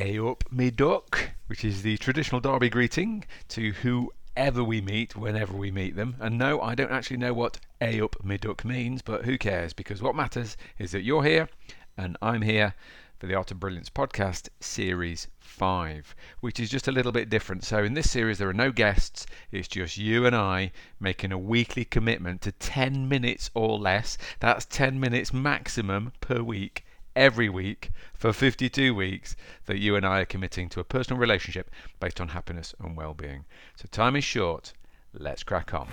Up me duck, which is the traditional Derby greeting to whoever we meet whenever we meet them. And no, I don't actually know what up me duck means, but who cares? Because what matters is that you're here and I'm here for the Art of Brilliance podcast, series 5, which is just a little bit different. So, in this series, there are no guests, it's just you and I making a weekly commitment to 10 minutes or less. That's 10 minutes maximum per week, every week, for 52 weeks, that you and I are committing to a personal relationship based on happiness and well being. So, time is short. Let's crack on.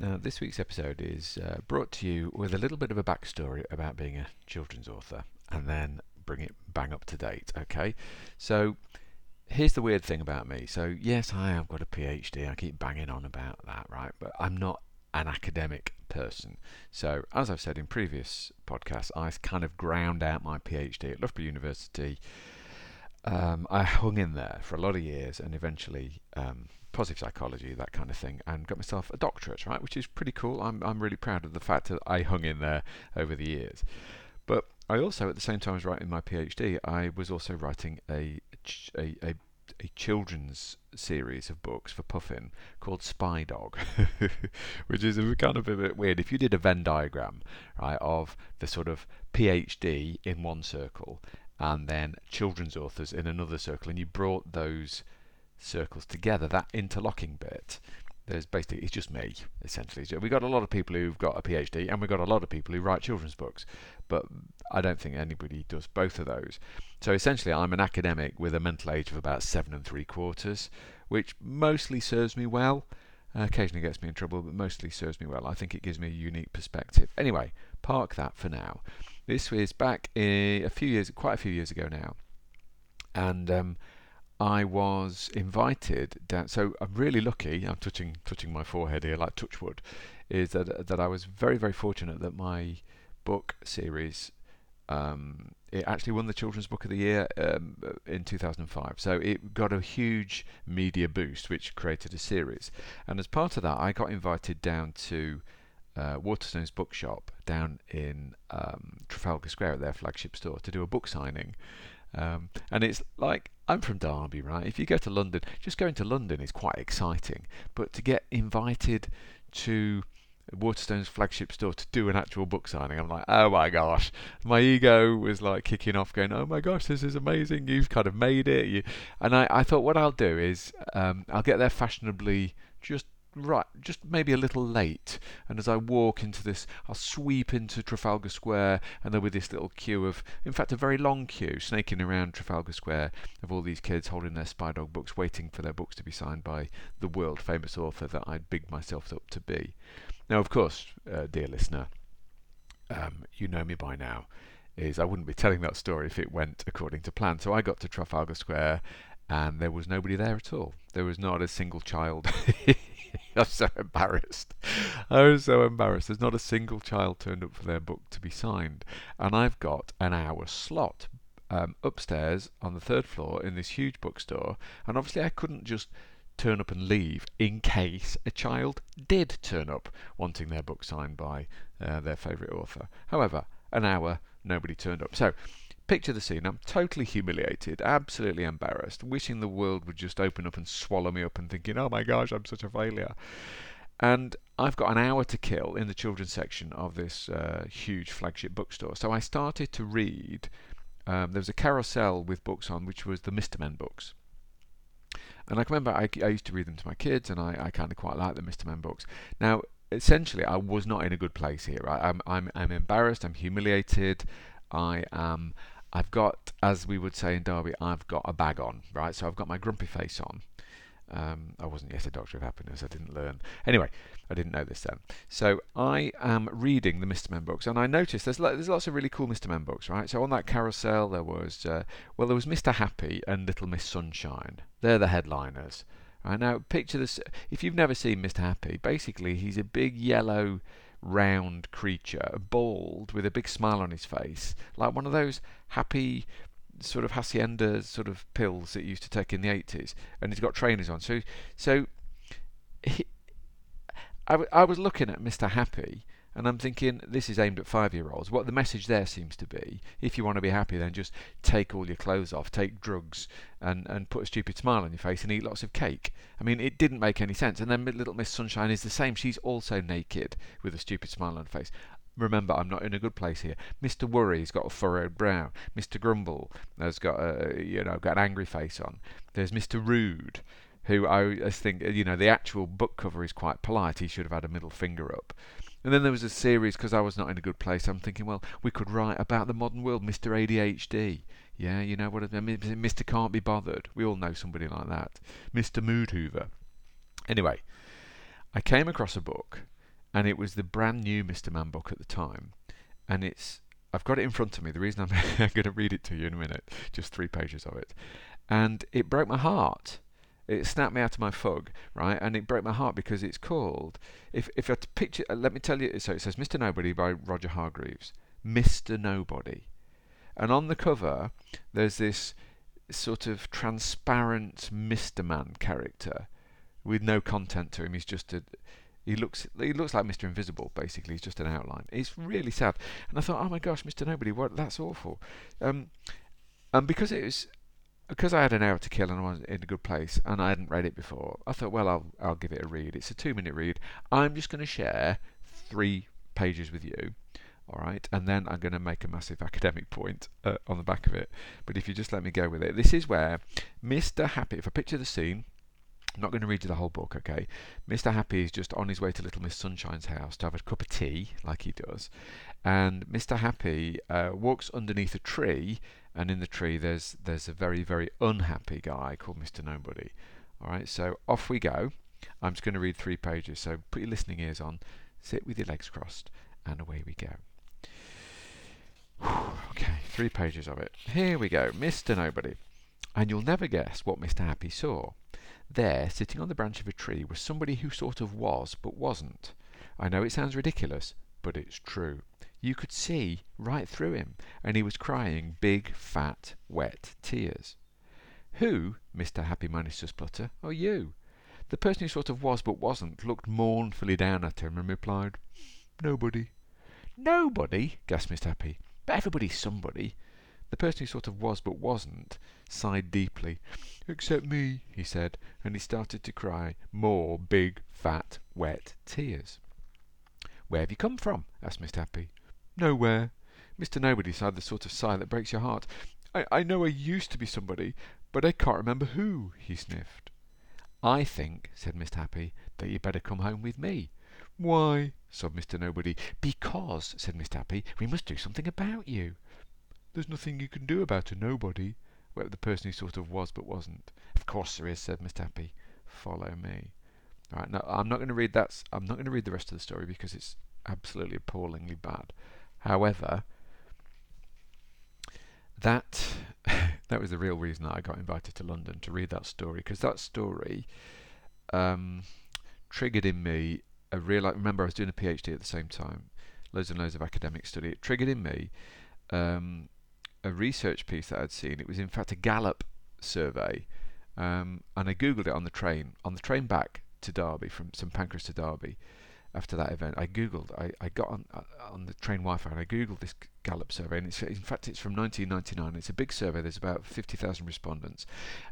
Now, this week's episode is uh, brought to you with a little bit of a backstory about being a children's author and then bring it bang up to date. Okay, so here's the weird thing about me. So, yes, I have got a PhD, I keep banging on about that, right? But I'm not an academic person. So, as I've said in previous podcasts, I kind of ground out my PhD at Loughborough University. Um, I hung in there for a lot of years and eventually um, positive psychology, that kind of thing, and got myself a doctorate, right, which is pretty cool. I'm I'm really proud of the fact that I hung in there over the years. But I also, at the same time as writing my PhD, I was also writing a a, a, a children's series of books for Puffin called Spy Dog, which is a kind of a bit weird. If you did a Venn diagram, right, of the sort of PhD in one circle and then children's authors in another circle, and you brought those circles together, that interlocking bit, there's basically it's just me essentially. We got a lot of people who've got a PhD, and we've got a lot of people who write children's books, but I don't think anybody does both of those. So essentially, I'm an academic with a mental age of about seven and three quarters, which mostly serves me well. Uh, occasionally gets me in trouble, but mostly serves me well. I think it gives me a unique perspective. Anyway, park that for now. This was back a few years, quite a few years ago now, and um, I was invited down. So I'm really lucky. I'm touching touching my forehead here, like touchwood. Is that that I was very very fortunate that my book series um, it actually won the Children's Book of the Year um, in 2005. So it got a huge media boost, which created a series. And as part of that, I got invited down to uh, Waterstones Bookshop down in um, Trafalgar Square at their flagship store to do a book signing. Um, and it's like I'm from Derby, right? If you go to London, just going to London is quite exciting. But to get invited to Waterstone's flagship store to do an actual book signing, I'm like, oh my gosh. My ego was like kicking off, going, oh my gosh, this is amazing. You've kind of made it. You, and I, I thought what I'll do is um, I'll get there fashionably just right, just maybe a little late. And as I walk into this, I'll sweep into Trafalgar Square, and there'll be this little queue of, in fact, a very long queue snaking around Trafalgar Square of all these kids holding their Spy Dog books, waiting for their books to be signed by the world famous author that I'd bigged myself up to be. Now, of course, uh, dear listener, um, you know me by now. Is I wouldn't be telling that story if it went according to plan. So I got to Trafalgar Square and there was nobody there at all. There was not a single child I'm so embarrassed. I was so embarrassed. There's not a single child turned up for their book to be signed. And I've got an hour slot um, upstairs on the third floor in this huge bookstore. And obviously, I couldn't just turn up and leave in case a child did turn up wanting their book signed by uh, their favourite author. However, an hour, nobody turned up. So, Picture the scene. I'm totally humiliated, absolutely embarrassed, wishing the world would just open up and swallow me up and thinking, oh my gosh, I'm such a failure. And I've got an hour to kill in the children's section of this uh, huge flagship bookstore. So I started to read. Um, there was a carousel with books on, which was the Mr. Men books. And I remember I, I used to read them to my kids, and I, I kind of quite like the Mr. Men books. Now, essentially, I was not in a good place here. Right? I'm, I'm, I'm embarrassed, I'm humiliated, I am I've got, as we would say in Derby, I've got a bag on, right? So I've got my grumpy face on. Um, I wasn't yet a Doctor of Happiness. I didn't learn. Anyway, I didn't know this then. So I am reading the Mr. Men books, and I noticed there's there's lots of really cool Mr. Men books, right? So on that carousel there was uh, well there was Mr. Happy and Little Miss Sunshine. They're the headliners. Right now, picture this. If you've never seen Mr. Happy, basically he's a big yellow round creature, bald, with a big smile on his face, like one of those happy sort of hacienda sort of pills that you used to take in the 80s, and he's got trainers on. So, so he, I, w- I was looking at Mr. Happy, and I'm thinking this is aimed at five-year-olds. What the message there seems to be: if you want to be happy, then just take all your clothes off, take drugs, and and put a stupid smile on your face, and eat lots of cake. I mean, it didn't make any sense. And then Little Miss Sunshine is the same. She's also naked with a stupid smile on her face. Remember, I'm not in a good place here. Mr. Worry's got a furrowed brow. Mr. Grumble has got a you know got an angry face on. There's Mr. Rude, who I, I think you know the actual book cover is quite polite. He should have had a middle finger up. And then there was a series because I was not in a good place. I'm thinking, well, we could write about the modern world, Mr. ADHD. Yeah, you know what I mean. Mr. Can't be bothered. We all know somebody like that. Mr. Mood Hoover. Anyway, I came across a book and it was the brand new Mr. Man book at the time, and it's I've got it in front of me. The reason I'm, I'm going to read it to you in a minute, just three pages of it, and it broke my heart. It snapped me out of my fog, right? And it broke my heart because it's called. If if I picture, uh, let me tell you. So it says Mr. Nobody by Roger Hargreaves. Mr. Nobody, and on the cover there's this sort of transparent Mr. Man character with no content to him. He's just a he looks he looks like Mr. Invisible, basically. He's just an outline. It's really sad. And I thought, oh my gosh, Mr. Nobody, what? That's awful. Um, and because it was because I had an hour to kill and I was in a good place and I hadn't read it before, I thought, well, I'll I'll give it a read. It's a two minute read. I'm just going to share three pages with you. All right, and then I'm going to make a massive academic point uh, on the back of it. But if you just let me go with it, this is where Mr. Happy. If I picture the scene, I'm not going to read you the whole book, okay? Mr. Happy is just on his way to Little Miss Sunshine's house to have a cup of tea, like he does. And Mr. Happy uh, walks underneath a tree, and in the tree there's there's a very very unhappy guy called Mr. Nobody. All right, so off we go. I'm just going to read three pages. So put your listening ears on, sit with your legs crossed, and away we go. okay, three pages of it. Here we go, Mr. Nobody. And you'll never guess what Mr. Happy saw. There, sitting on the branch of a tree, was somebody who sort of was, but wasn't. I know it sounds ridiculous, but it's true. You could see right through him, and he was crying big, fat, wet tears. Who? Mr. Happy managed to splutter. Oh, you. The person who sort of was but wasn't looked mournfully down at him and replied, Nobody. Nobody? gasped Mr. Happy. But everybody's somebody. The person who sort of was but wasn't sighed deeply. Except me, he said, and he started to cry more big, fat, wet tears. Where have you come from? asked Mr. Happy. Nowhere. Mr. Nobody sighed the sort of sigh that breaks your heart. I, know I used to be somebody, but I can't remember who, he sniffed. I think, said Mr. Happy, that you'd better come home with me. Why? sobbed Mr. Nobody. Because, said Mr. Happy, we must do something about you. There's nothing you can do about a nobody, wept the person who sort of was but wasn't. Of course there is, said Mr. Happy. Follow me. All right, now I'm not going to read that. I'm not going to read the rest of the story because it's absolutely appallingly bad. However, that that was the real reason that I got invited to London to read that story because that story um, triggered in me a real. Remember, I was doing a PhD at the same time, loads and loads of academic study. It triggered in me um, a research piece that I'd seen. It was in fact a Gallup survey, um, and I googled it on the train on the train back to Derby from St Pancras to Derby. After that event, I googled. I, I got on uh, on the train Wi-Fi and I googled this Gallup survey, and it's in fact it's from 1999. It's a big survey. There's about 50,000 respondents,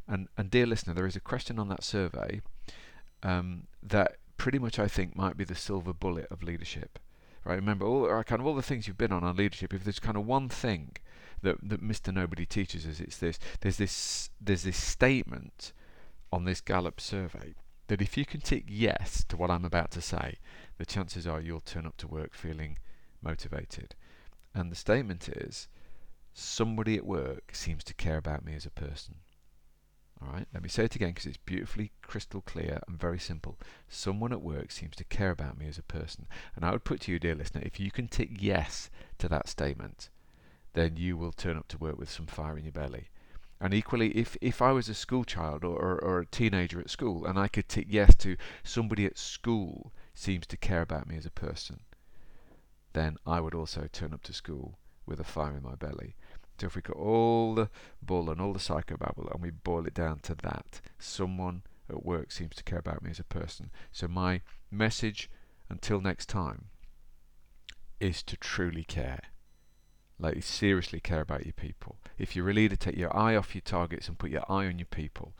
and and dear listener, there is a question on that survey um, that pretty much I think might be the silver bullet of leadership. Right? Remember all kind of all the things you've been on on leadership. If there's kind of one thing that that Mr. Nobody teaches us, it's this. There's this there's this statement on this Gallup survey that if you can tick yes to what I'm about to say, the chances are you'll turn up to work feeling motivated. And the statement is somebody at work seems to care about me as a person. Alright, let me say it again because it's beautifully crystal clear and very simple. Someone at work seems to care about me as a person. And I would put to you, dear listener, if you can tick yes to that statement, then you will turn up to work with some fire in your belly. And equally, if, if I was a school child or, or, or a teenager at school and I could tick yes to somebody at school seems to care about me as a person, then I would also turn up to school with a fire in my belly. So if We got all the bull and all the psychobabble, and we boil it down to that. Someone at work seems to care about me as a person. So my message until next time is to truly care. Like seriously care about your people. If you're a leader, take your eye off your targets and put your eye on your people.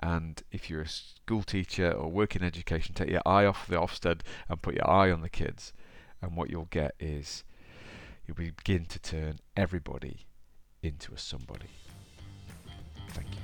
And if you're a school teacher or work in education, take your eye off the Ofsted and put your eye on the kids. And what you'll get is you'll begin to turn everybody into a somebody. Thank you.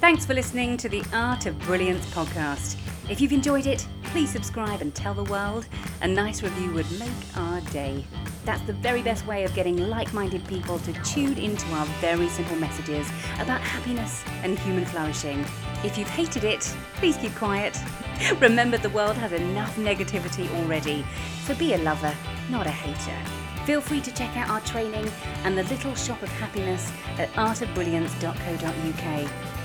Thanks for listening to the Art of Brilliance podcast. If you've enjoyed it, please subscribe and tell the world. A nice review would make our day. That's the very best way of getting like minded people to tune into our very simple messages about happiness and human flourishing. If you've hated it, please keep quiet. Remember, the world has enough negativity already, so be a lover, not a hater. Feel free to check out our training and the little shop of happiness at artofbrilliance.co.uk.